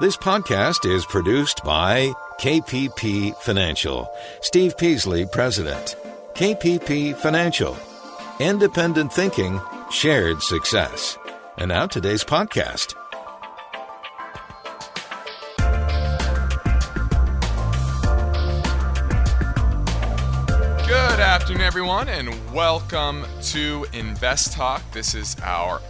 This podcast is produced by KPP Financial. Steve Peasley, President. KPP Financial. Independent thinking, shared success. And now today's podcast. Good afternoon, everyone, and welcome to Invest Talk. This is our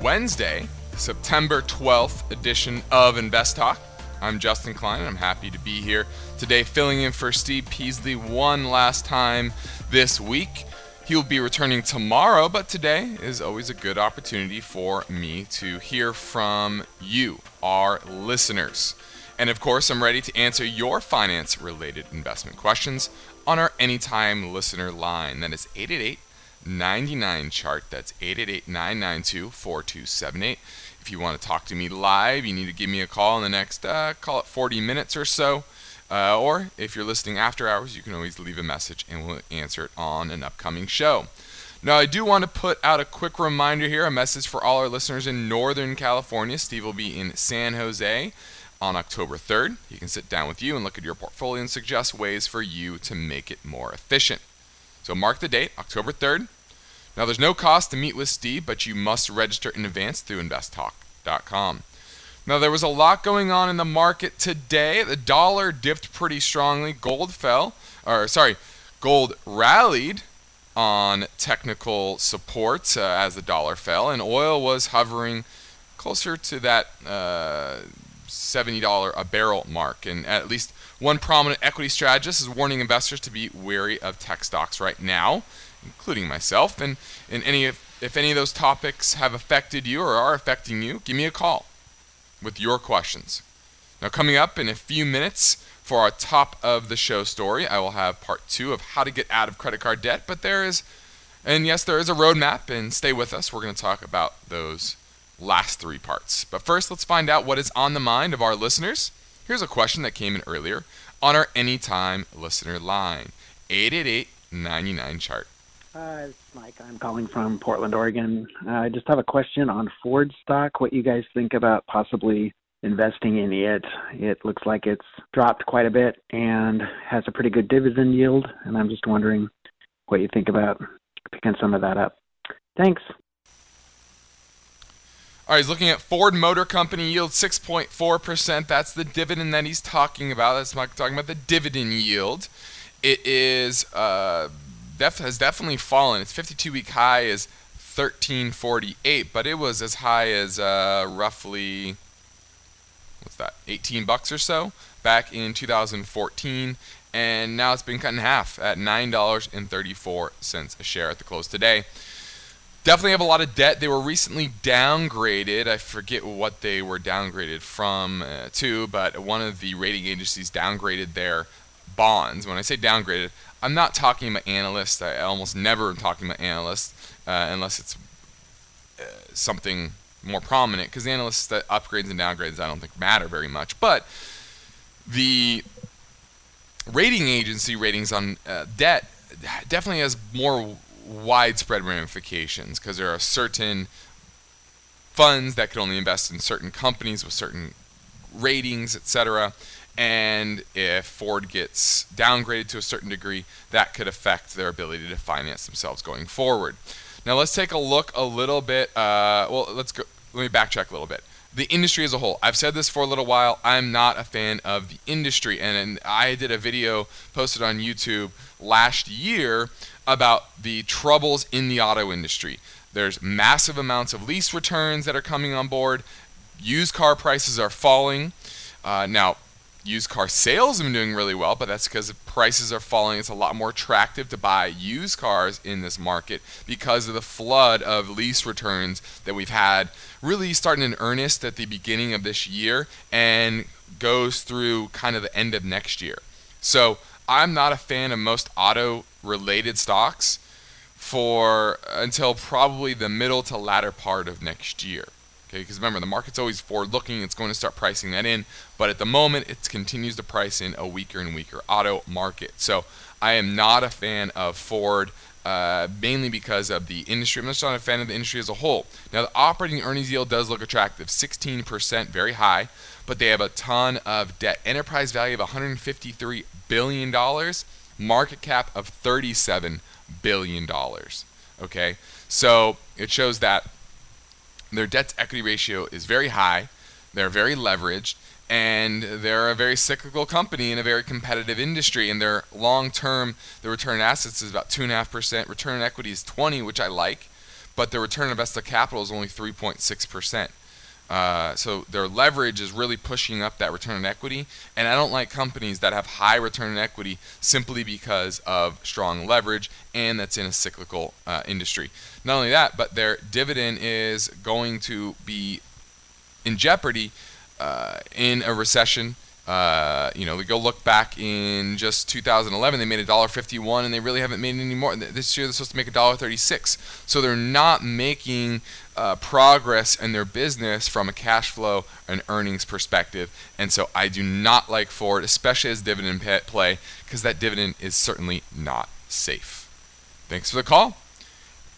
Wednesday, September 12th edition of Invest Talk. I'm Justin Klein, and I'm happy to be here today, filling in for Steve Peasley one last time this week. He'll be returning tomorrow, but today is always a good opportunity for me to hear from you, our listeners. And of course, I'm ready to answer your finance related investment questions on our Anytime Listener line. That is 888 99 chart. That's 888 992 4278. If you want to talk to me live, you need to give me a call in the next, uh, call it 40 minutes or so. Uh, or if you're listening after hours, you can always leave a message and we'll answer it on an upcoming show. Now, I do want to put out a quick reminder here a message for all our listeners in Northern California. Steve will be in San Jose on October 3rd. He can sit down with you and look at your portfolio and suggest ways for you to make it more efficient. So, mark the date, October 3rd. Now, there's no cost to meet with Steve, but you must register in advance through investtalk.com. Now, there was a lot going on in the market today. The dollar dipped pretty strongly. Gold fell, or sorry, gold rallied on technical support uh, as the dollar fell, and oil was hovering closer to that uh, $70 a barrel mark. And at least one prominent equity strategist is warning investors to be wary of tech stocks right now, including myself. And, and any if any of those topics have affected you or are affecting you, give me a call with your questions. Now, coming up in a few minutes for our top of the show story, I will have part two of how to get out of credit card debt. But there is, and yes, there is a roadmap, and stay with us. We're going to talk about those last three parts. But first, let's find out what is on the mind of our listeners. Here's a question that came in earlier on our Anytime listener line 888 99 chart. Hi, it's Mike. I'm calling from Portland, Oregon. Uh, I just have a question on Ford stock. What you guys think about possibly investing in it? It looks like it's dropped quite a bit and has a pretty good dividend yield. And I'm just wondering what you think about picking some of that up. Thanks. All right, he's looking at Ford Motor Company yield 6.4%. That's the dividend that he's talking about. That's Mike talking about the dividend yield. It is uh, def- has definitely fallen. Its 52 week high is 1348, but it was as high as uh, roughly what's that 18 bucks or so back in 2014 and now it's been cut in half at $9.34 a share at the close today. Definitely have a lot of debt. They were recently downgraded. I forget what they were downgraded from uh, to but one of the rating agencies downgraded their bonds. When i say downgraded I'm not talking about analysts. I almost never am talking about analysts uh, unless it's uh, something more prominent because analysts that upgrades and downgrades I don't think matter very much. But the rating agency ratings on uh, debt definitely has more widespread ramifications because there are certain funds that could only invest in certain companies with certain ratings, etc. And if Ford gets downgraded to a certain degree, that could affect their ability to finance themselves going forward. Now let's take a look a little bit. Uh, well, let's go. Let me backtrack a little bit. The industry as a whole. I've said this for a little while. I'm not a fan of the industry, and, and I did a video posted on YouTube last year about the troubles in the auto industry. There's massive amounts of lease returns that are coming on board. Used car prices are falling. Uh, now, used car sales have been doing really well, but that's because prices are falling. It's a lot more attractive to buy used cars in this market because of the flood of lease returns that we've had, really starting in earnest at the beginning of this year and goes through kind of the end of next year. So I'm not a fan of most auto related stocks for until probably the middle to latter part of next year. Okay, because remember the market's always forward-looking; it's going to start pricing that in. But at the moment, it continues to price in a weaker and weaker auto market. So I am not a fan of Ford uh, mainly because of the industry. I'm just not a fan of the industry as a whole. Now, the operating earnings yield does look attractive 16%, very high, but they have a ton of debt. Enterprise value of $153 billion, market cap of $37 billion. Okay, so it shows that their debt to equity ratio is very high, they're very leveraged, and they're a very cyclical company in a very competitive industry. And their long-term, the return on assets is about two and a half percent. Return on equity is 20, which I like, but the return on invested capital is only 3.6 percent. Uh, so their leverage is really pushing up that return on equity, and I don't like companies that have high return on equity simply because of strong leverage and that's in a cyclical uh, industry. Not only that, but their dividend is going to be in jeopardy uh, in a recession. Uh, you know, go look back in just 2011, they made $1.51 and they really haven't made any more. This year they're supposed to make $1.36. So they're not making uh, progress in their business from a cash flow and earnings perspective. And so I do not like Ford, especially as dividend play, because that dividend is certainly not safe. Thanks for the call.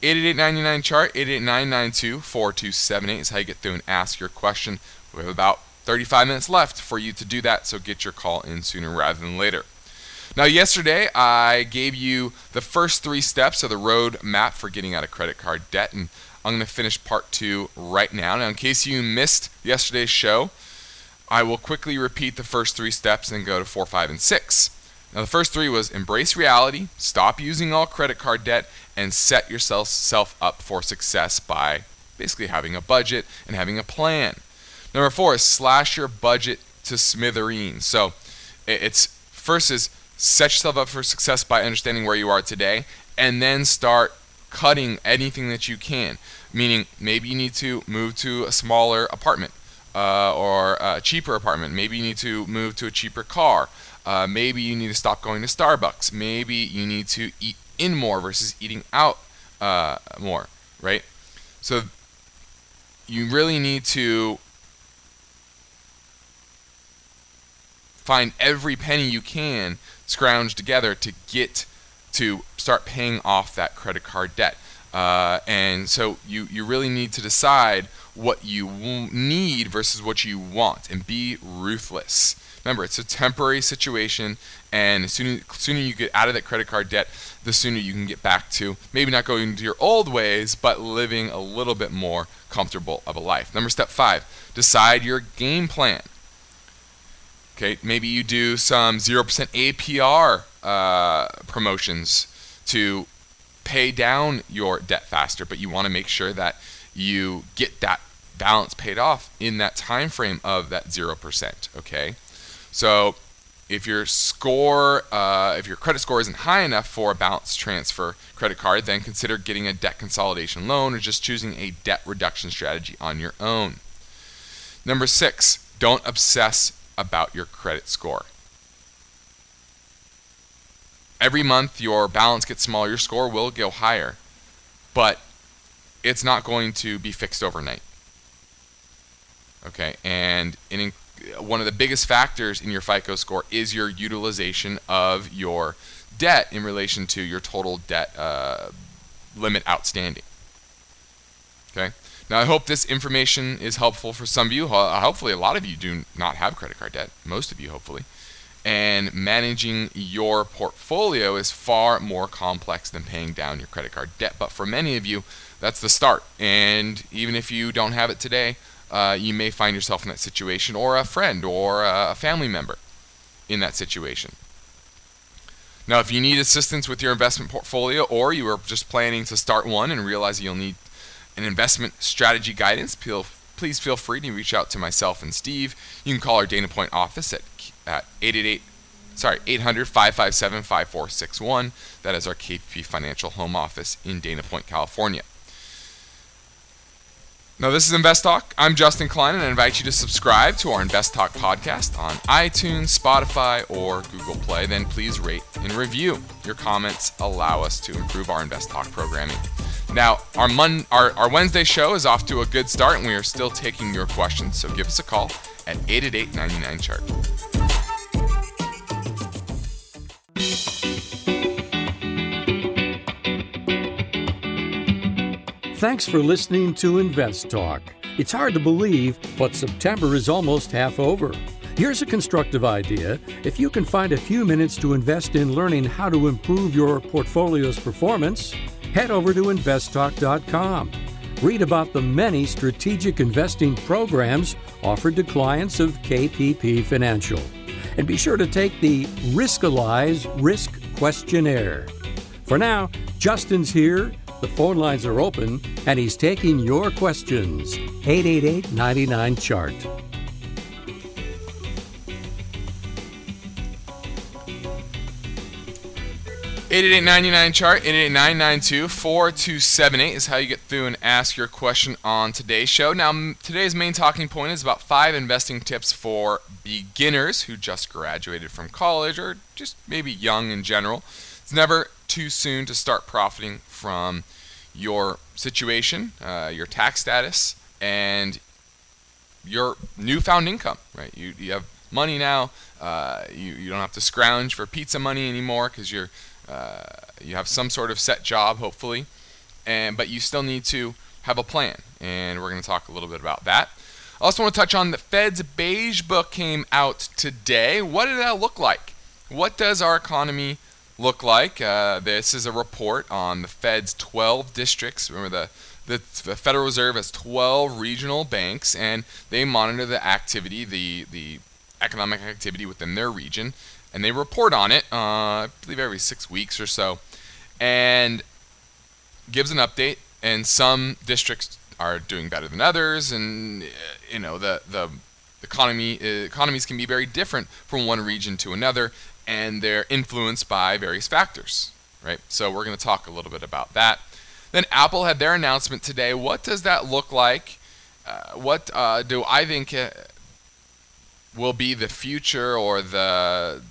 888 chart 888 4278 is how you get through and ask your question. We have about 35 minutes left for you to do that, so get your call in sooner rather than later. Now, yesterday I gave you the first three steps of the road map for getting out of credit card debt, and I'm going to finish part two right now. Now, in case you missed yesterday's show, I will quickly repeat the first three steps and go to four, five, and six. Now, the first three was embrace reality, stop using all credit card debt, and set yourself up for success by basically having a budget and having a plan. Number four is slash your budget to smithereens. So it's first is set yourself up for success by understanding where you are today, and then start cutting anything that you can. Meaning, maybe you need to move to a smaller apartment uh, or a cheaper apartment. Maybe you need to move to a cheaper car. Uh, maybe you need to stop going to Starbucks. Maybe you need to eat in more versus eating out uh, more, right? So you really need to find every penny you can scrounge together to get to start paying off that credit card debt. Uh, and so you, you really need to decide what you need versus what you want and be ruthless. Remember, it's a temporary situation, and the sooner, sooner you get out of that credit card debt, the sooner you can get back to maybe not going to your old ways, but living a little bit more comfortable of a life. Number step five, decide your game plan. Okay, maybe you do some 0% APR uh, promotions to pay down your debt faster, but you want to make sure that you get that balance paid off in that time frame of that 0%. Okay, so if your score, uh, if your credit score isn't high enough for a balance transfer credit card, then consider getting a debt consolidation loan or just choosing a debt reduction strategy on your own. Number six, don't obsess about your credit score. Every month your balance gets smaller, your score will go higher, but it's not going to be fixed overnight. Okay, and in, one of the biggest factors in your FICO score is your utilization of your debt in relation to your total debt uh, limit outstanding. Okay, now, I hope this information is helpful for some of you. Hopefully, a lot of you do not have credit card debt, most of you, hopefully. And managing your portfolio is far more complex than paying down your credit card debt. But for many of you, that's the start. And even if you don't have it today, uh, you may find yourself in that situation, or a friend or a family member in that situation. Now, if you need assistance with your investment portfolio, or you are just planning to start one and realize you'll need and investment strategy guidance, please feel free to reach out to myself and Steve. You can call our Dana Point office at, at 888 sorry 800-557-5461. That is our KPP Financial home office in Dana Point, California. Now, this is Invest Talk. I'm Justin Klein, and I invite you to subscribe to our Invest Talk podcast on iTunes, Spotify, or Google Play. Then please rate and review. Your comments allow us to improve our Invest Talk programming. Now, our, Mon- our, our Wednesday show is off to a good start, and we are still taking your questions. So give us a call at 888 99 Chart. Thanks for listening to Invest Talk. It's hard to believe, but September is almost half over. Here's a constructive idea. If you can find a few minutes to invest in learning how to improve your portfolio's performance, head over to investtalk.com. Read about the many strategic investing programs offered to clients of KPP Financial. And be sure to take the Riskalyze Risk Questionnaire. For now, Justin's here, the phone lines are open, and he's taking your questions. 888 99 Chart. 888 chart 888-992-4278 is how you get through and ask your question on today's show. Now, today's main talking point is about five investing tips for beginners who just graduated from college or just maybe young in general. It's never too soon to start profiting from your situation, uh, your tax status, and your newfound income. Right? You you have money now. Uh, you you don't have to scrounge for pizza money anymore because you're uh, you have some sort of set job, hopefully, and but you still need to have a plan, and we're going to talk a little bit about that. I also want to touch on the Fed's beige book came out today. What did that look like? What does our economy look like? Uh, this is a report on the Fed's 12 districts. Remember the the, the, Federal Reserve has 12 regional banks, and they monitor the activity, the the economic activity within their region and they report on it, uh, I believe every six weeks or so, and gives an update. And some districts are doing better than others, and you know the the economy economies can be very different from one region to another, and they're influenced by various factors, right? So we're going to talk a little bit about that. Then Apple had their announcement today. What does that look like? Uh, what uh, do I think uh, will be the future or the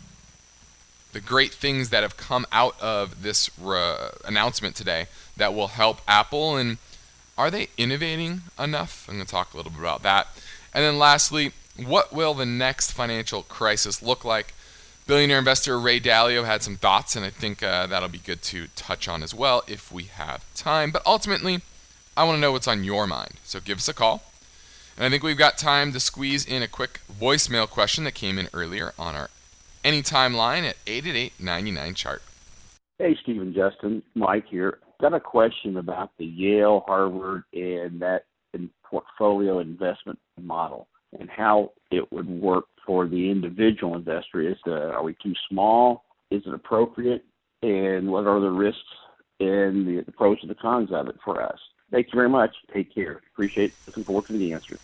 the great things that have come out of this announcement today that will help Apple and are they innovating enough? I'm going to talk a little bit about that. And then lastly, what will the next financial crisis look like? Billionaire investor Ray Dalio had some thoughts, and I think uh, that'll be good to touch on as well if we have time. But ultimately, I want to know what's on your mind. So give us a call. And I think we've got time to squeeze in a quick voicemail question that came in earlier on our anytime line at 888 chart. Hey, Stephen Justin. Mike here. Got a question about the Yale, Harvard, and that portfolio investment model and how it would work for the individual investor. Is the, are we too small? Is it appropriate? And what are the risks and the, the pros and the cons of it for us? Thank you very much. Take care. Appreciate. Looking forward to the answer.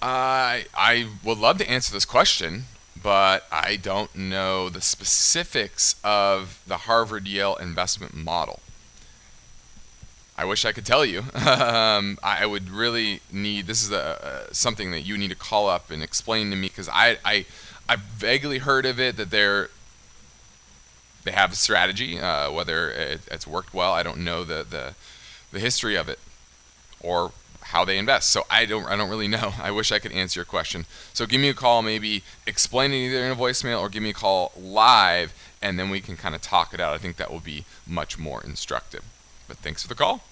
I I would love to answer this question, but I don't know the specifics of the Harvard Yale investment model. I wish I could tell you. um, I would really need this is a, a, something that you need to call up and explain to me because I I I vaguely heard of it that they're they have a strategy. Uh, whether it, it's worked well, I don't know the the the history of it or how they invest. So I don't I don't really know. I wish I could answer your question. So give me a call, maybe explain it either in a voicemail or give me a call live, and then we can kind of talk it out. I think that will be much more instructive. But thanks for the call.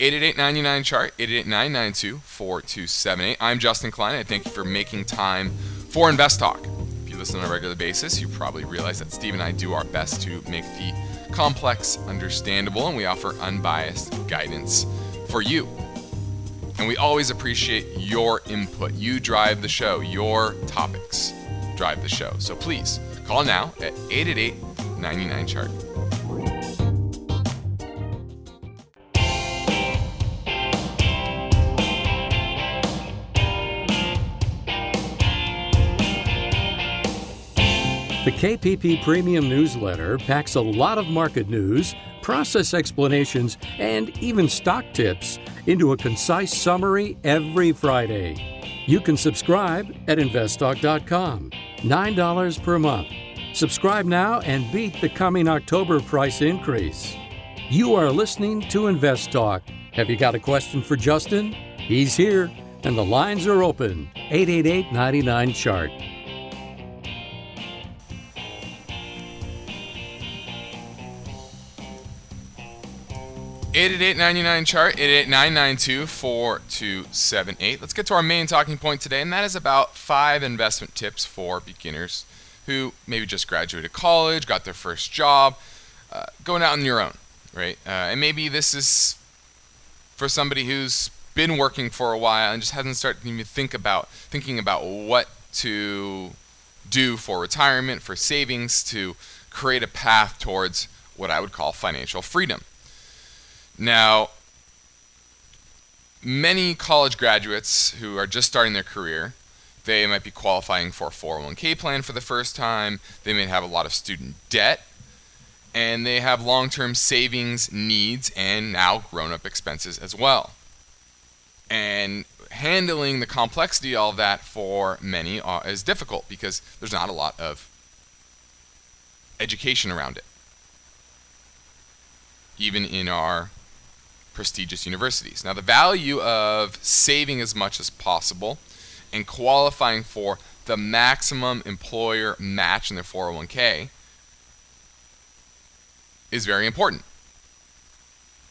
888 chart 888 I'm Justin Klein. I thank you for making time for Invest Talk. If you listen on a regular basis, you probably realize that Steve and I do our best to make the complex understandable, and we offer unbiased guidance for you. And we always appreciate your input. You drive the show, your topics drive the show. So please call now at 888 99 chart. The KPP Premium newsletter packs a lot of market news, process explanations, and even stock tips into a concise summary every Friday. You can subscribe at investtalk.com. $9 per month. Subscribe now and beat the coming October price increase. You are listening to Invest Talk. Have you got a question for Justin? He's here, and the lines are open. 888 99 Chart. 888 chart 888-992-4278. Let's get to our main talking point today, and that is about five investment tips for beginners who maybe just graduated college, got their first job, uh, going out on your own, right? Uh, and maybe this is for somebody who's been working for a while and just hasn't started to even think about thinking about what to do for retirement, for savings, to create a path towards what I would call financial freedom. Now, many college graduates who are just starting their career, they might be qualifying for a 401k plan for the first time, they may have a lot of student debt, and they have long term savings needs and now grown up expenses as well. And handling the complexity of all that for many uh, is difficult because there's not a lot of education around it. Even in our prestigious universities. Now, the value of saving as much as possible and qualifying for the maximum employer match in their 401k is very important.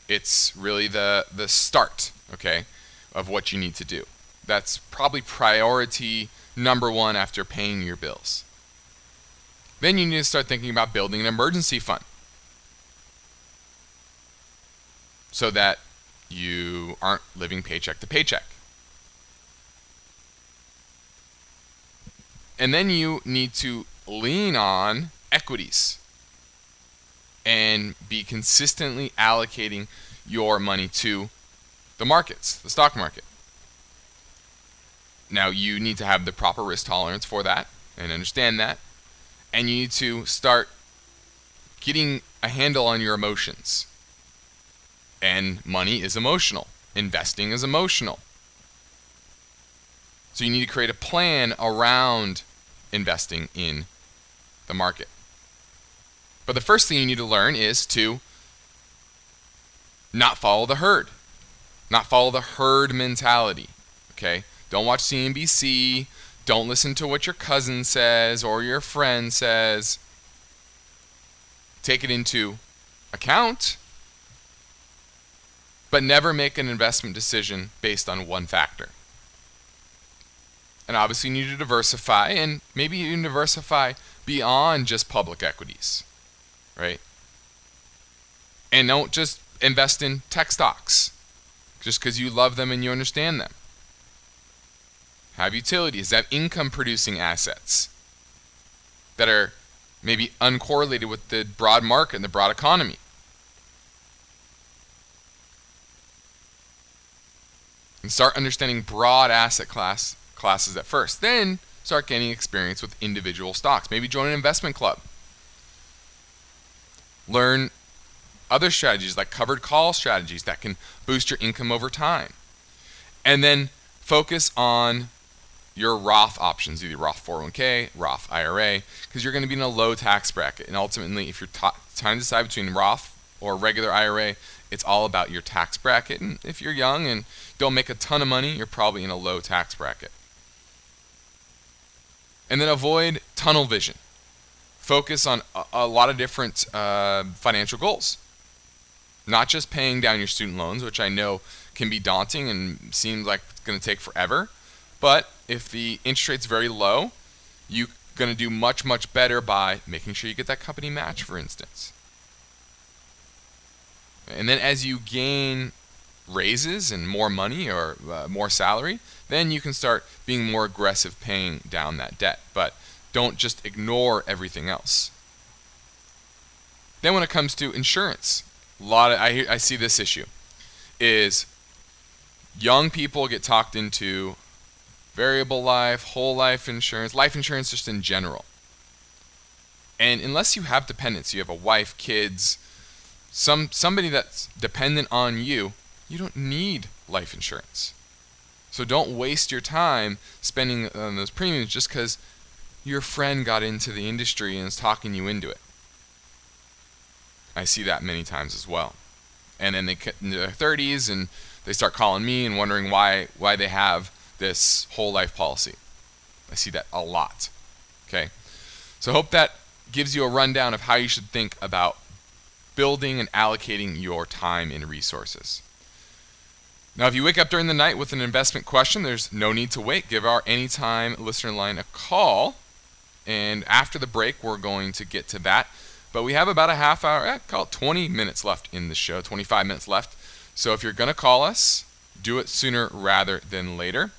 It's really the the start, okay, of what you need to do. That's probably priority number 1 after paying your bills. Then you need to start thinking about building an emergency fund. So that you aren't living paycheck to paycheck. And then you need to lean on equities and be consistently allocating your money to the markets, the stock market. Now, you need to have the proper risk tolerance for that and understand that. And you need to start getting a handle on your emotions and money is emotional. Investing is emotional. So you need to create a plan around investing in the market. But the first thing you need to learn is to not follow the herd. Not follow the herd mentality. Okay? Don't watch CNBC. Don't listen to what your cousin says or your friend says. Take it into account but never make an investment decision based on one factor. And obviously, you need to diversify, and maybe even diversify beyond just public equities, right? And don't just invest in tech stocks just because you love them and you understand them. Have utilities, have income producing assets that are maybe uncorrelated with the broad market and the broad economy. And start understanding broad asset class classes at first. Then start gaining experience with individual stocks. Maybe join an investment club. Learn other strategies like covered call strategies that can boost your income over time. And then focus on your Roth options, either Roth 401k, Roth IRA, because you're going to be in a low tax bracket. And ultimately, if you're trying to decide between Roth or regular IRA, it's all about your tax bracket. And if you're young and don't make a ton of money, you're probably in a low tax bracket. And then avoid tunnel vision. Focus on a, a lot of different uh, financial goals. Not just paying down your student loans, which I know can be daunting and seems like it's going to take forever. But if the interest rate's very low, you're going to do much, much better by making sure you get that company match, for instance. And then as you gain raises and more money or uh, more salary, then you can start being more aggressive paying down that debt. But don't just ignore everything else. Then when it comes to insurance, a lot of I I see this issue is young people get talked into variable life, whole life insurance, life insurance just in general. And unless you have dependents, you have a wife, kids, some somebody that's dependent on you, you don't need life insurance. So don't waste your time spending on those premiums just because your friend got into the industry and is talking you into it. I see that many times as well. And then they get into their 30s and they start calling me and wondering why why they have this whole life policy. I see that a lot. Okay? So I hope that gives you a rundown of how you should think about building and allocating your time and resources. Now, if you wake up during the night with an investment question, there's no need to wait. Give our anytime listener line a call. And after the break, we're going to get to that. But we have about a half hour, eh, call it 20 minutes left in the show, 25 minutes left. So if you're going to call us, do it sooner rather than later.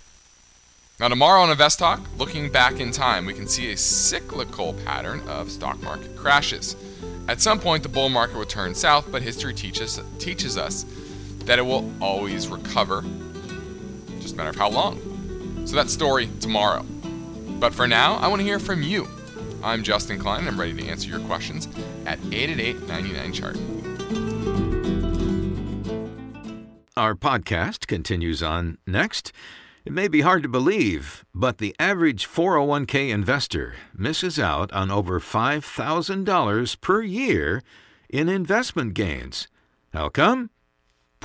Now, tomorrow on Invest Talk, looking back in time, we can see a cyclical pattern of stock market crashes. At some point, the bull market will turn south, but history teaches, teaches us that it will always recover. Just a matter of how long. So that story tomorrow. But for now, I want to hear from you. I'm Justin Klein, and I'm ready to answer your questions at 888 99 Chart. Our podcast continues on next. It may be hard to believe, but the average 401k investor misses out on over $5,000 per year in investment gains. How come?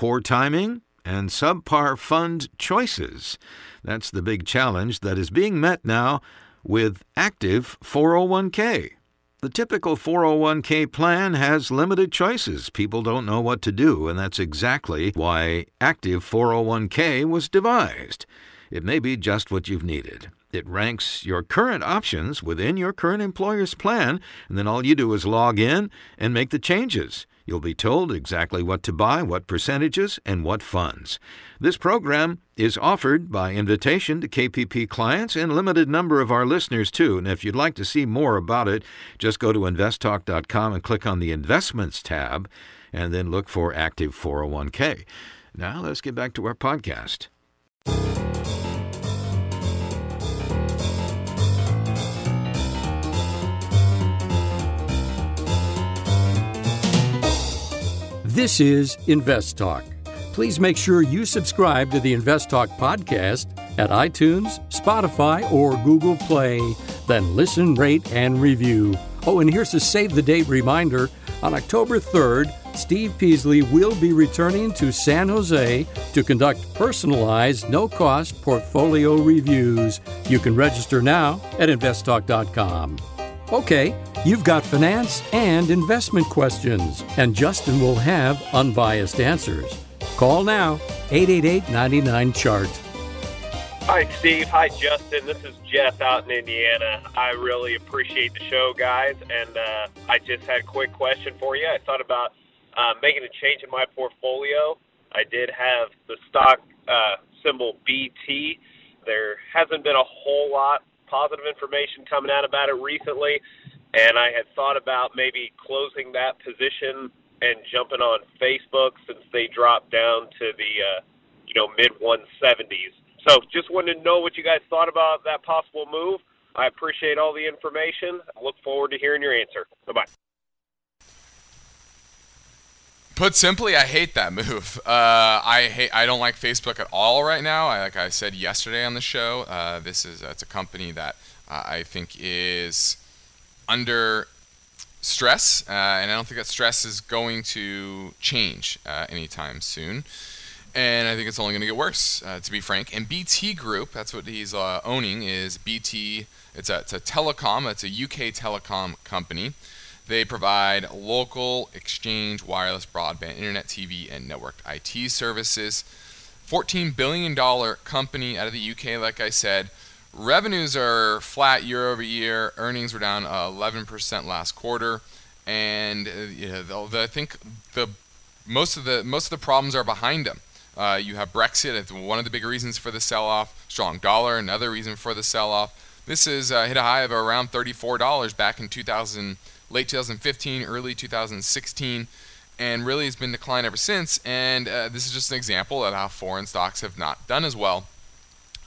Poor timing, and subpar fund choices. That's the big challenge that is being met now with active 401k. The typical 401k plan has limited choices. People don't know what to do, and that's exactly why active 401k was devised. It may be just what you've needed. It ranks your current options within your current employer's plan, and then all you do is log in and make the changes. You'll be told exactly what to buy, what percentages, and what funds. This program is offered by invitation to KPP clients and limited number of our listeners too. And if you'd like to see more about it, just go to investtalk.com and click on the Investments tab and then look for Active 401k. Now let's get back to our podcast. This is Invest Talk. Please make sure you subscribe to the Invest Talk podcast at iTunes, Spotify, or Google Play. Then listen, rate, and review. Oh, and here's a save the date reminder. On October 3rd, Steve Peasley will be returning to San Jose to conduct personalized, no cost portfolio reviews. You can register now at investtalk.com. Okay, you've got finance and investment questions, and Justin will have unbiased answers. Call now 888 99 Chart. Hi, Steve. Hi, Justin. This is Jeff out in Indiana. I really appreciate the show, guys. And uh, I just had a quick question for you. I thought about uh, making a change in my portfolio. I did have the stock uh, symbol BT. There hasn't been a whole lot positive information coming out about it recently, and I had thought about maybe closing that position and jumping on Facebook since they dropped down to the uh, you know mid 170s. So just wanted to know what you guys thought about that possible move. I appreciate all the information. I look forward to hearing your answer. Bye bye. Put simply, I hate that move. Uh, I hate. I don't like Facebook at all right now. I, like I said yesterday on the show, uh, this is it's a company that uh, I think is under stress, uh, and I don't think that stress is going to change uh, anytime soon. And I think it's only going to get worse, uh, to be frank. And BT Group, that's what he's owning, is BT. It's a, it's a telecom. It's a UK telecom company. They provide local exchange, wireless, broadband, internet, TV, and networked IT services. $14 billion company out of the UK, like I said. Revenues are flat year over year. Earnings were down 11% last quarter, and uh, you know, the, I think the most of the most of the problems are behind them. Uh, you have Brexit. One of the big reasons for the sell-off. Strong dollar, another reason for the sell-off. This is uh, hit a high of around $34 back in 2000 late 2015, early 2016, and really has been declined ever since. And uh, this is just an example of how foreign stocks have not done as well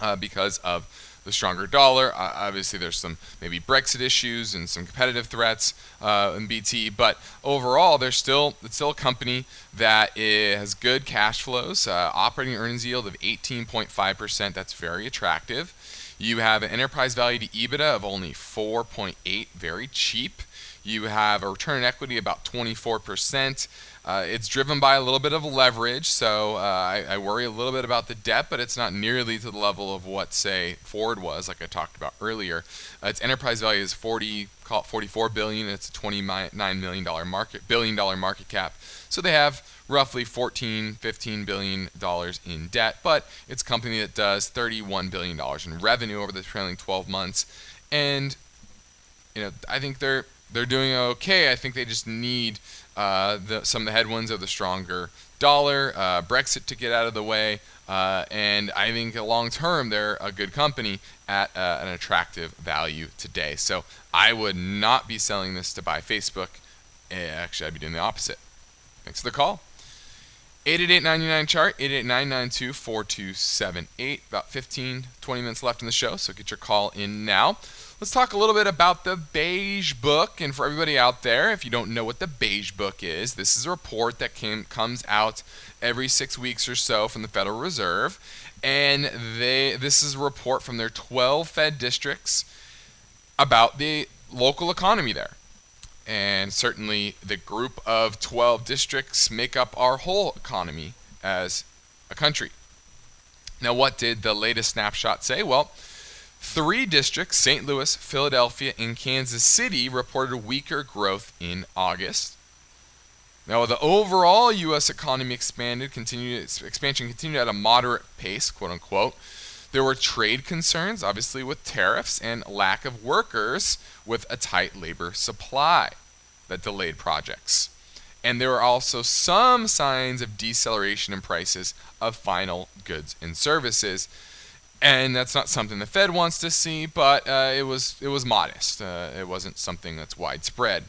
uh, because of the stronger dollar. Uh, obviously, there's some maybe Brexit issues and some competitive threats uh, in BT, but overall, there's still it's still a company that has good cash flows, uh, operating earnings yield of 18.5%. That's very attractive. You have an enterprise value to EBITDA of only 4.8, very cheap. You have a return on equity about 24%. Uh, it's driven by a little bit of leverage, so uh, I, I, worry a little bit about the debt, but it's not nearly to the level of what, say, Ford was, like I talked about earlier. Uh, its enterprise value is 40, call it 44 billion. It's a 29 million dollar market, billion dollar market cap. So they have roughly 14, 15 billion dollars in debt, but it's a company that does 31 billion dollars in revenue over the trailing 12 months, and you know I think they're they're doing okay. I think they just need uh, the, some of the headwinds of the stronger dollar, uh, Brexit to get out of the way, uh, and I think long term they're a good company at uh, an attractive value today. So I would not be selling this to buy Facebook. Eh, actually, I'd be doing the opposite. Thanks for the call. 888 chart 888-992-4278 about 15 20 minutes left in the show so get your call in now let's talk a little bit about the beige book and for everybody out there if you don't know what the beige book is this is a report that came comes out every six weeks or so from the federal reserve and they this is a report from their 12 fed districts about the local economy there and certainly the group of 12 districts make up our whole economy as a country. Now, what did the latest snapshot say? Well, three districts, St. Louis, Philadelphia, and Kansas City, reported weaker growth in August. Now, the overall U.S. economy expanded, continued, expansion continued at a moderate pace, quote unquote. There were trade concerns, obviously, with tariffs and lack of workers with a tight labor supply that delayed projects. And there were also some signs of deceleration in prices of final goods and services. And that's not something the Fed wants to see, but uh, it was it was modest. Uh, it wasn't something that's widespread.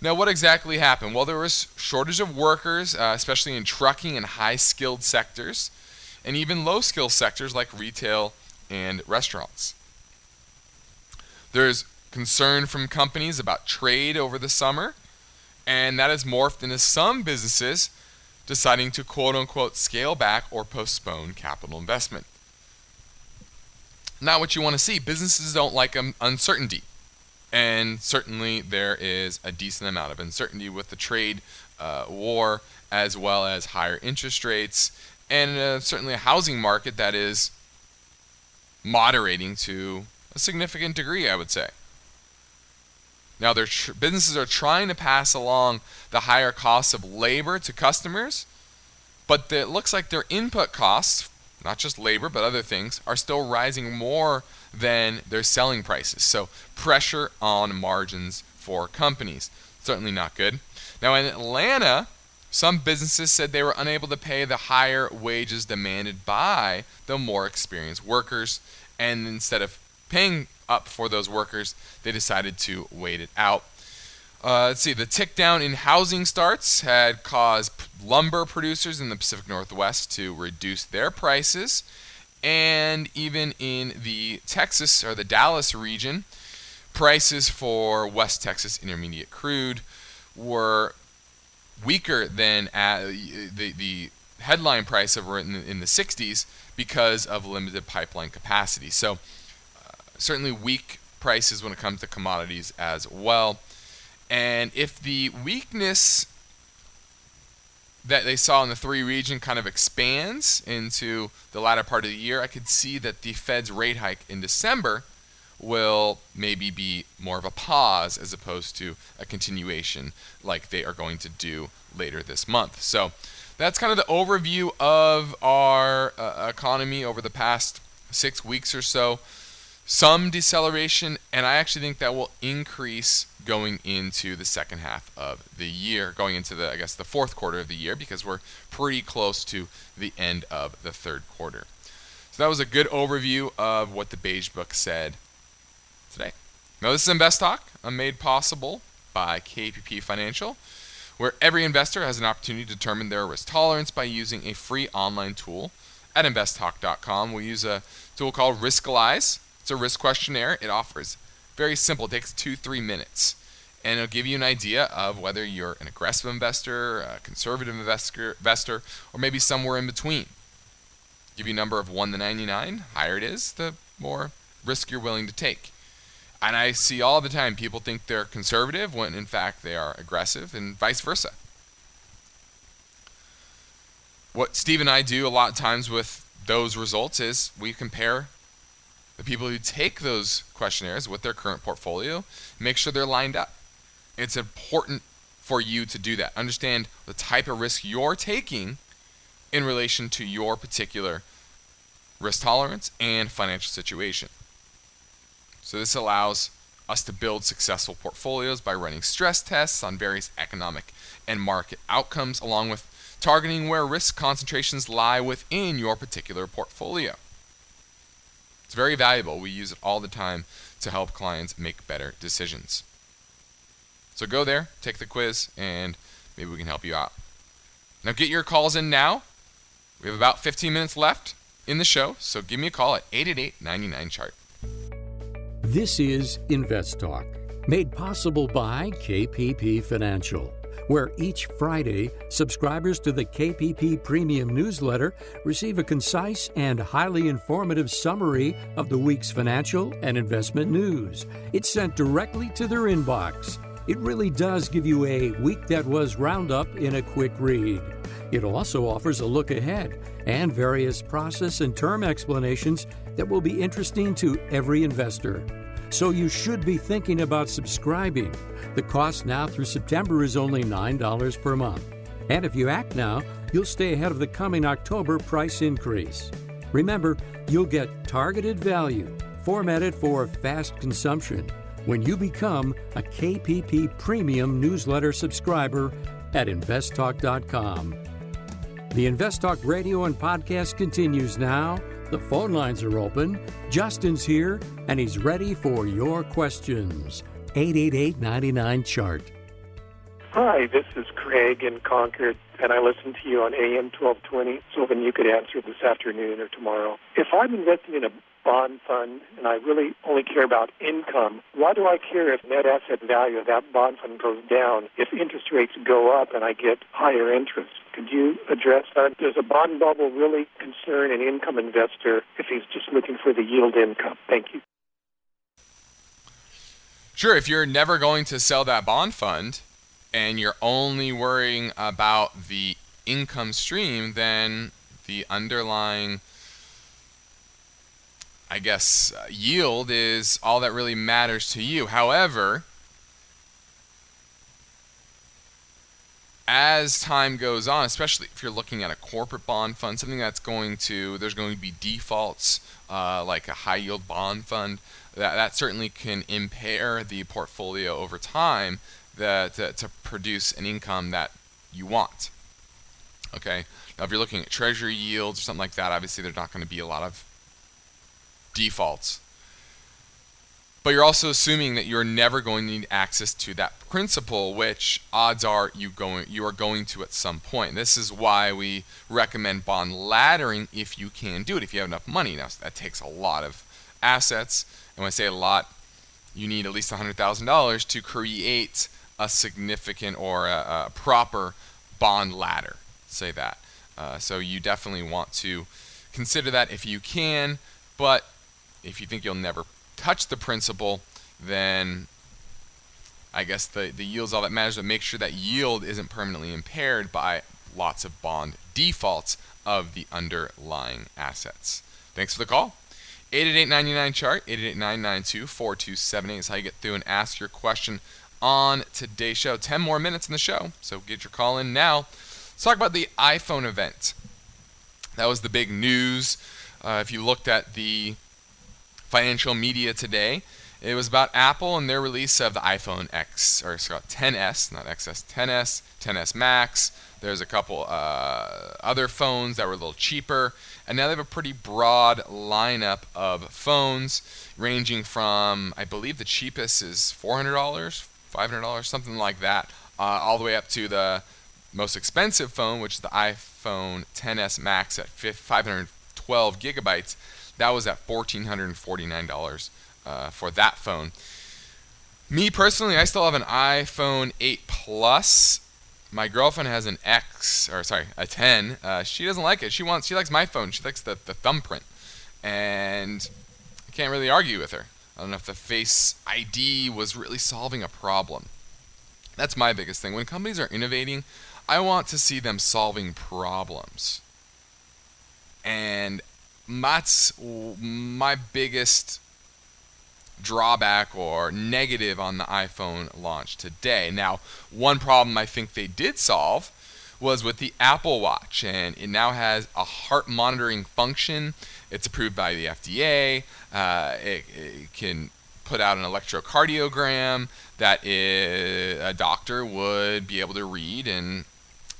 Now, what exactly happened? Well, there was shortage of workers, uh, especially in trucking and high-skilled sectors and even low-skilled sectors like retail and restaurants. There's concern from companies about trade over the summer, and that has morphed into some businesses deciding to quote unquote scale back or postpone capital investment. Not what you want to see. Businesses don't like uncertainty. And certainly there is a decent amount of uncertainty with the trade uh, war as well as higher interest rates and uh, certainly a housing market that is moderating to a significant degree, I would say. Now, their tr- businesses are trying to pass along the higher costs of labor to customers, but it looks like their input costs, not just labor but other things, are still rising more than their selling prices. So, pressure on margins for companies. Certainly not good. Now, in Atlanta, some businesses said they were unable to pay the higher wages demanded by the more experienced workers, and instead of paying up for those workers, they decided to wait it out. Uh, let's see, the tick down in housing starts had caused lumber producers in the Pacific Northwest to reduce their prices, and even in the Texas or the Dallas region, prices for West Texas Intermediate crude were weaker than uh, the the headline price of in the, in the 60s because of limited pipeline capacity. So uh, certainly weak prices when it comes to commodities as well. And if the weakness that they saw in the three region kind of expands into the latter part of the year, I could see that the Fed's rate hike in December will maybe be more of a pause as opposed to a continuation like they are going to do later this month. So that's kind of the overview of our uh, economy over the past six weeks or so. Some deceleration, and I actually think that will increase going into the second half of the year, going into the, I guess, the fourth quarter of the year, because we're pretty close to the end of the third quarter. So that was a good overview of what the Beige Book said today. Now, this is Invest Talk. Made possible by KPP Financial, where every investor has an opportunity to determine their risk tolerance by using a free online tool at investtalk.com. We use a tool called Riskalyze. It's a risk questionnaire. It offers very simple. It takes two, three minutes. And it'll give you an idea of whether you're an aggressive investor, a conservative investor, investor or maybe somewhere in between. Give you a number of 1 to 99. Higher it is, the more risk you're willing to take. And I see all the time people think they're conservative when in fact they are aggressive, and vice versa. what Steve and I do a lot of times with those results is we compare the people who take those questionnaires with their current portfolio, make sure they're lined up. It's important for you to do that. Understand the type of risk you're taking in relation to your particular risk tolerance and financial situation. So, this allows us to build successful portfolios by running stress tests on various economic and market outcomes, along with targeting where risk concentrations lie within your particular portfolio. It's very valuable. We use it all the time to help clients make better decisions. So go there, take the quiz, and maybe we can help you out. Now get your calls in now. We have about 15 minutes left in the show, so give me a call at 888 99 chart. This is Invest Talk, made possible by KPP Financial where each Friday, subscribers to the KPP Premium newsletter receive a concise and highly informative summary of the week's financial and investment news. It's sent directly to their inbox. It really does give you a week that was roundup in a quick read. It also offers a look ahead and various process and term explanations that will be interesting to every investor. So you should be thinking about subscribing. The cost now through September is only $9 per month. And if you act now, you'll stay ahead of the coming October price increase. Remember, you'll get targeted value formatted for fast consumption when you become a KPP Premium newsletter subscriber at investtalk.com. The InvestTalk radio and podcast continues now the phone lines are open. Justin's here, and he's ready for your questions. 888 99 Chart. Hi, this is Craig in Concord, and I listen to you on AM 1220. So then you could answer this afternoon or tomorrow. If I'm investing in a bond fund and I really only care about income, why do I care if net asset value of that bond fund goes down if interest rates go up and I get higher interest? Could you address that? Does a bond bubble really concern an income investor if he's just looking for the yield income? Thank you. Sure, if you're never going to sell that bond fund and you're only worrying about the income stream, then the underlying I guess uh, yield is all that really matters to you. However, as time goes on, especially if you're looking at a corporate bond fund, something that's going to, there's going to be defaults uh, like a high yield bond fund, that, that certainly can impair the portfolio over time that, to, to produce an income that you want. Okay, now if you're looking at treasury yields or something like that, obviously there's not going to be a lot of defaults. But you're also assuming that you're never going to need access to that principal, which odds are you going you are going to at some point. This is why we recommend bond laddering if you can do it, if you have enough money. Now that takes a lot of assets, and when I say a lot, you need at least $100,000 to create a significant or a, a proper bond ladder. Say that. Uh, so you definitely want to consider that if you can, but if you think you'll never touch the principal, then I guess the, the yield's all that matters, but make sure that yield isn't permanently impaired by lots of bond defaults of the underlying assets. Thanks for the call. 888 chart 888-992-4278 is how you get through and ask your question on today's show. 10 more minutes in the show, so get your call in now. Let's talk about the iPhone event. That was the big news. Uh, if you looked at the financial media today. It was about Apple and their release of the iPhone X or sorry, 10s, not XS, 10s, 10s Max. There's a couple uh, other phones that were a little cheaper, and now they have a pretty broad lineup of phones, ranging from I believe the cheapest is $400, $500, something like that, uh, all the way up to the most expensive phone, which is the iPhone 10s Max at 512 gigabytes that was at $1,449 uh, for that phone. Me personally, I still have an iPhone 8 Plus. My girlfriend has an X, or sorry, a 10. Uh, she doesn't like it. She wants, she likes my phone. She likes the, the thumbprint, and I can't really argue with her. I don't know if the Face ID was really solving a problem. That's my biggest thing. When companies are innovating, I want to see them solving problems. That's my biggest drawback or negative on the iPhone launch today. Now, one problem I think they did solve was with the Apple Watch, and it now has a heart monitoring function. It's approved by the FDA. Uh, it, it, can put out an electrocardiogram that a doctor would be able to read and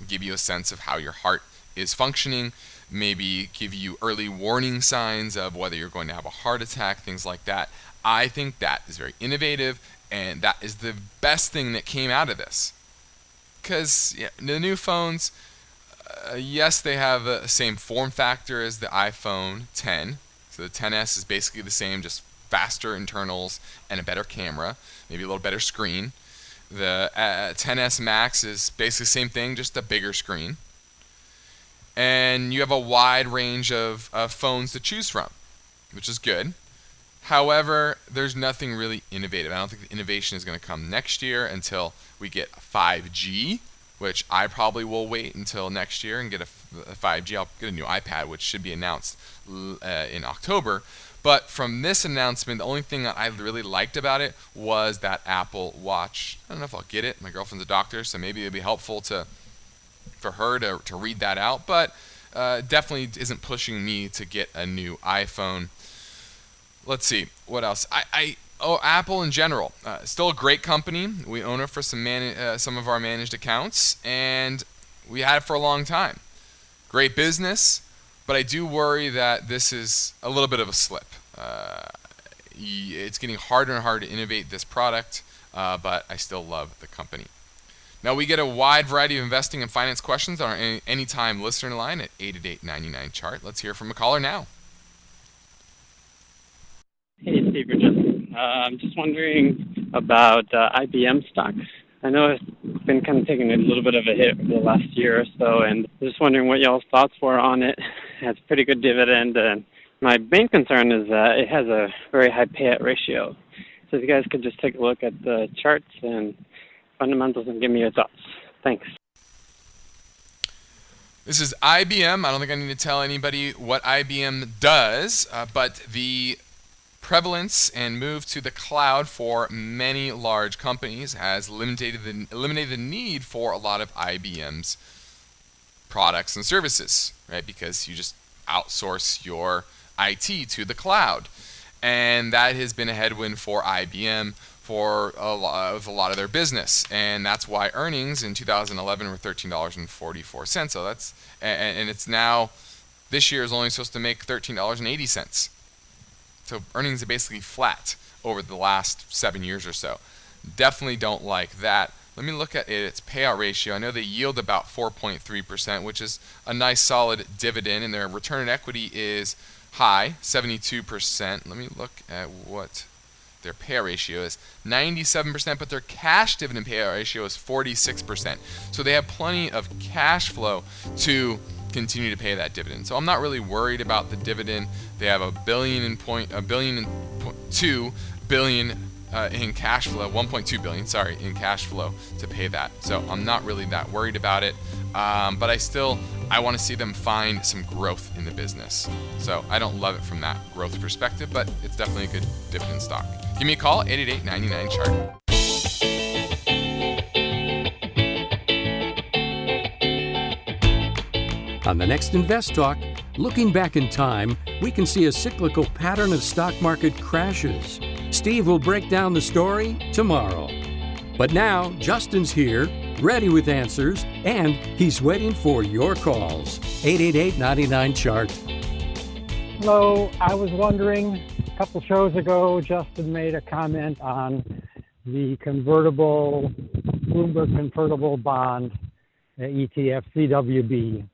give you a sense of how your heart is functioning. Maybe give you early warning signs of whether you're going to have a heart attack, things like that. I think that is very innovative, and that is the best thing that came out of this. Because yeah, the new phones, uh, yes, they have the same form factor as the iPhone 10. So the 10s is basically the same, just faster internals and a better camera, maybe a little better screen. The uh, 10s Max is basically the same thing, just a bigger screen. And you have a wide range of, of phones to choose from, which is good. However, there's nothing really innovative. I don't think the innovation is going to come next year until we get 5G, which I probably will wait until next year and get a, a 5G. I'll get a new iPad, which should be announced uh, in October. But from this announcement, the only thing that I really liked about it was that Apple Watch. I don't know if I'll get it. My girlfriend's a doctor, so maybe it'd be helpful to for her to, to read that out. But uh, definitely isn't pushing me to get a new iPhone let's see what else. I, I oh Apple in general, uh, still a great company. We own it for some man, uh, some of our managed accounts, and we had it for a long time. Great business, but I do worry that this is a little bit of a slip. Uh, it's getting harder and harder to innovate this product, uh, but I still love the company. Now we get a wide variety of investing and finance questions on our anytime listener line at 888 chart. Let's hear from a caller now. Hey, Steve Justin. Uh, I'm just wondering about uh, IBM stock. I know it's been kind of taking a little bit of a hit over the last year or so, and just wondering what y'all's thoughts were on it. It has pretty good dividend, and my main concern is that it has a very high payout ratio. So if you guys could just take a look at the charts and fundamentals and give me your thoughts. Thanks. This is IBM. I don't think I need to tell anybody what IBM does, uh, but the prevalence and move to the cloud for many large companies has eliminated the, eliminated the need for a lot of IBM's products and services, right? Because you just outsource your IT to the cloud. And that has been a headwind for IBM for a lot of a lot of their business, and that's why earnings in 2011 were $13.44. So that's and, and it's now this year is only supposed to make $13.80. So earnings are basically flat over the last seven years or so. Definitely don't like that. Let me look at it, its payout ratio. I know they yield about 4.3%, which is a nice solid dividend, and their return on equity is high, 72%. Let me look at what their payout ratio is 97%, but their cash dividend payout ratio is 46%. So they have plenty of cash flow to continue to pay that dividend. So I'm not really worried about the dividend. They have a billion and point a billion and point, two billion uh, in cash flow, 1.2 billion, sorry, in cash flow to pay that. So I'm not really that worried about it. Um, but I still I want to see them find some growth in the business. So I don't love it from that growth perspective, but it's definitely a good dividend stock. Give me a call, 888 chart. On the next Invest Talk, looking back in time, we can see a cyclical pattern of stock market crashes. Steve will break down the story tomorrow. But now, Justin's here, ready with answers, and he's waiting for your calls. 888 99 Chart. Hello, I was wondering a couple shows ago, Justin made a comment on the convertible, Bloomberg convertible bond uh, ETF CWB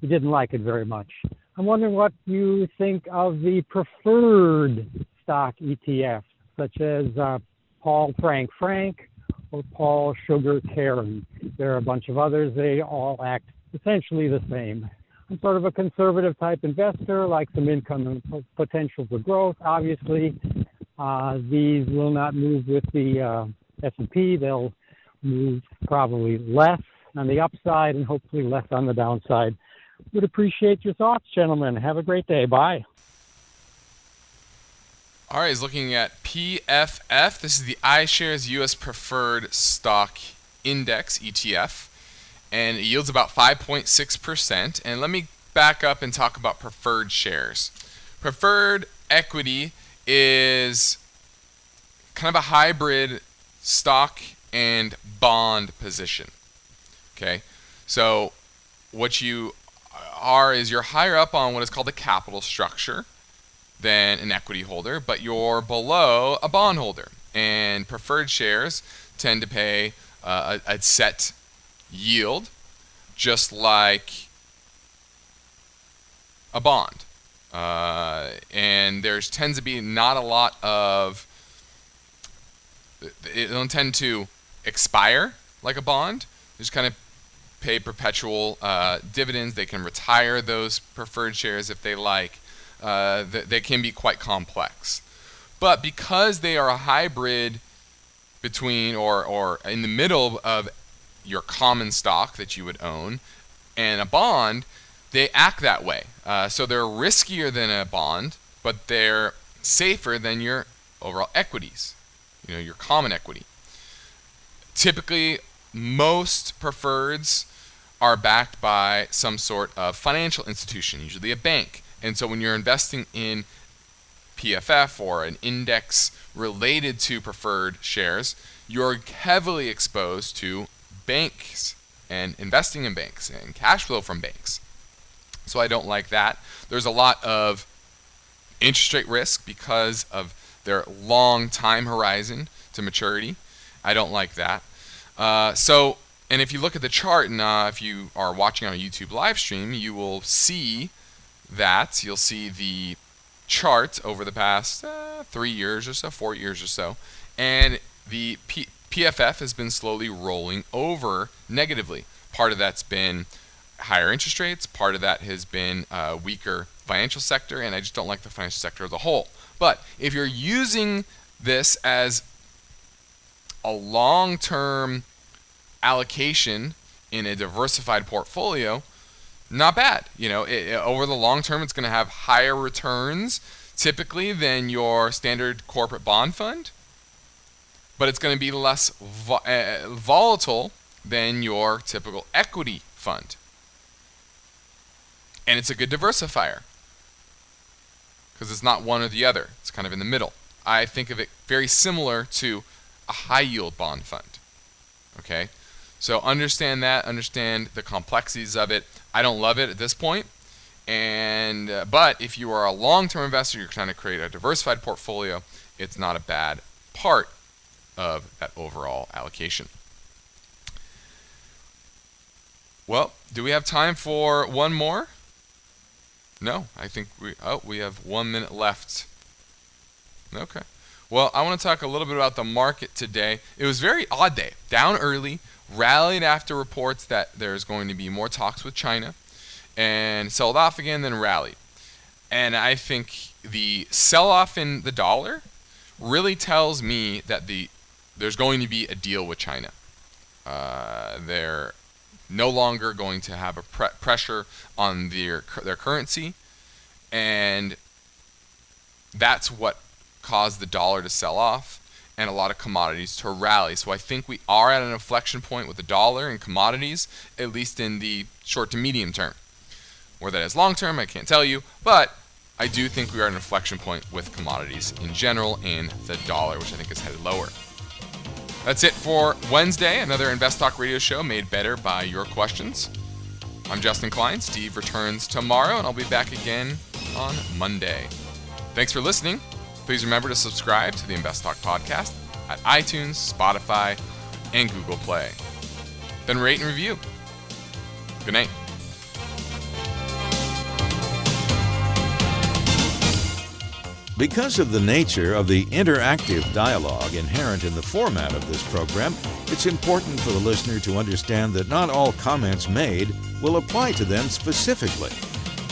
he didn't like it very much. I'm wondering what you think of the preferred stock ETF, such as uh, Paul Frank Frank or Paul Sugar Karen. There are a bunch of others. They all act essentially the same. I'm sort of a conservative type investor, like some income and potential for growth. Obviously, uh, these will not move with the uh, S&P. They'll move probably less on the upside and hopefully less on the downside Would appreciate your thoughts, gentlemen. Have a great day. Bye. All right, he's looking at PFF. This is the iShares US Preferred Stock Index ETF, and it yields about 5.6%. And let me back up and talk about preferred shares. Preferred equity is kind of a hybrid stock and bond position. Okay, so what you are is you're higher up on what is called the capital structure than an equity holder, but you're below a bond holder. And preferred shares tend to pay uh, a, a set yield, just like a bond. Uh, and there's tends to be not a lot of it don't tend to expire like a bond. They just kind of pay perpetual uh, dividends. They can retire those preferred shares if they like. Uh, they can be quite complex. But because they are a hybrid between or, or in the middle of your common stock that you would own and a bond, they act that way. Uh, so they're riskier than a bond, but they're safer than your overall equities, you know, your common equity. Typically, most preferreds are backed by some sort of financial institution, usually a bank. And so when you're investing in PFF or an index related to preferred shares, you're heavily exposed to banks and investing in banks and cash flow from banks. So I don't like that. There's a lot of interest rate risk because of their long time horizon to maturity. I don't like that. Uh, so, and if you look at the chart, and uh, if you are watching on a YouTube live stream, you will see that. You'll see the chart over the past uh, three years or so, four years or so, and the P- PFF has been slowly rolling over negatively. Part of that's been higher interest rates. Part of that has been a weaker financial sector, and I just don't like the financial sector as a whole. But if you're using this as a long-term allocation in a diversified portfolio, not bad. You know, it, over the long term, it's going to have higher returns typically than your standard corporate bond fund, but it's going to be less vo- uh, volatile than your typical equity fund. And it's a good diversifier because it's not one or the other, it's kind of in the middle. I think of it very similar to a high yield bond fund. Okay? So understand that, understand the complexities of it. I don't love it at this point. And uh, but if you are a long-term investor, you're trying to create a diversified portfolio, it's not a bad part of that overall allocation. Well, do we have time for one more? No, I think we oh, we have 1 minute left. Okay. Well, I want to talk a little bit about the market today. It was very odd day. Down early, rallied after reports that there's going to be more talks with China, and sold off again, then rallied. And I think the sell off in the dollar really tells me that the there's going to be a deal with China. Uh, they're no longer going to have a pre- pressure on their their currency, and that's what caused the dollar to sell off and a lot of commodities to rally. So I think we are at an inflection point with the dollar and commodities, at least in the short to medium term. Where that is long term, I can't tell you, but I do think we are at an inflection point with commodities in general and the dollar, which I think is headed lower. That's it for Wednesday, another Invest Talk radio show made better by your questions. I'm Justin Klein. Steve returns tomorrow, and I'll be back again on Monday. Thanks for listening. Please remember to subscribe to the Invest Talk podcast at iTunes, Spotify, and Google Play. Then rate and review. Good night. Because of the nature of the interactive dialogue inherent in the format of this program, it's important for the listener to understand that not all comments made will apply to them specifically.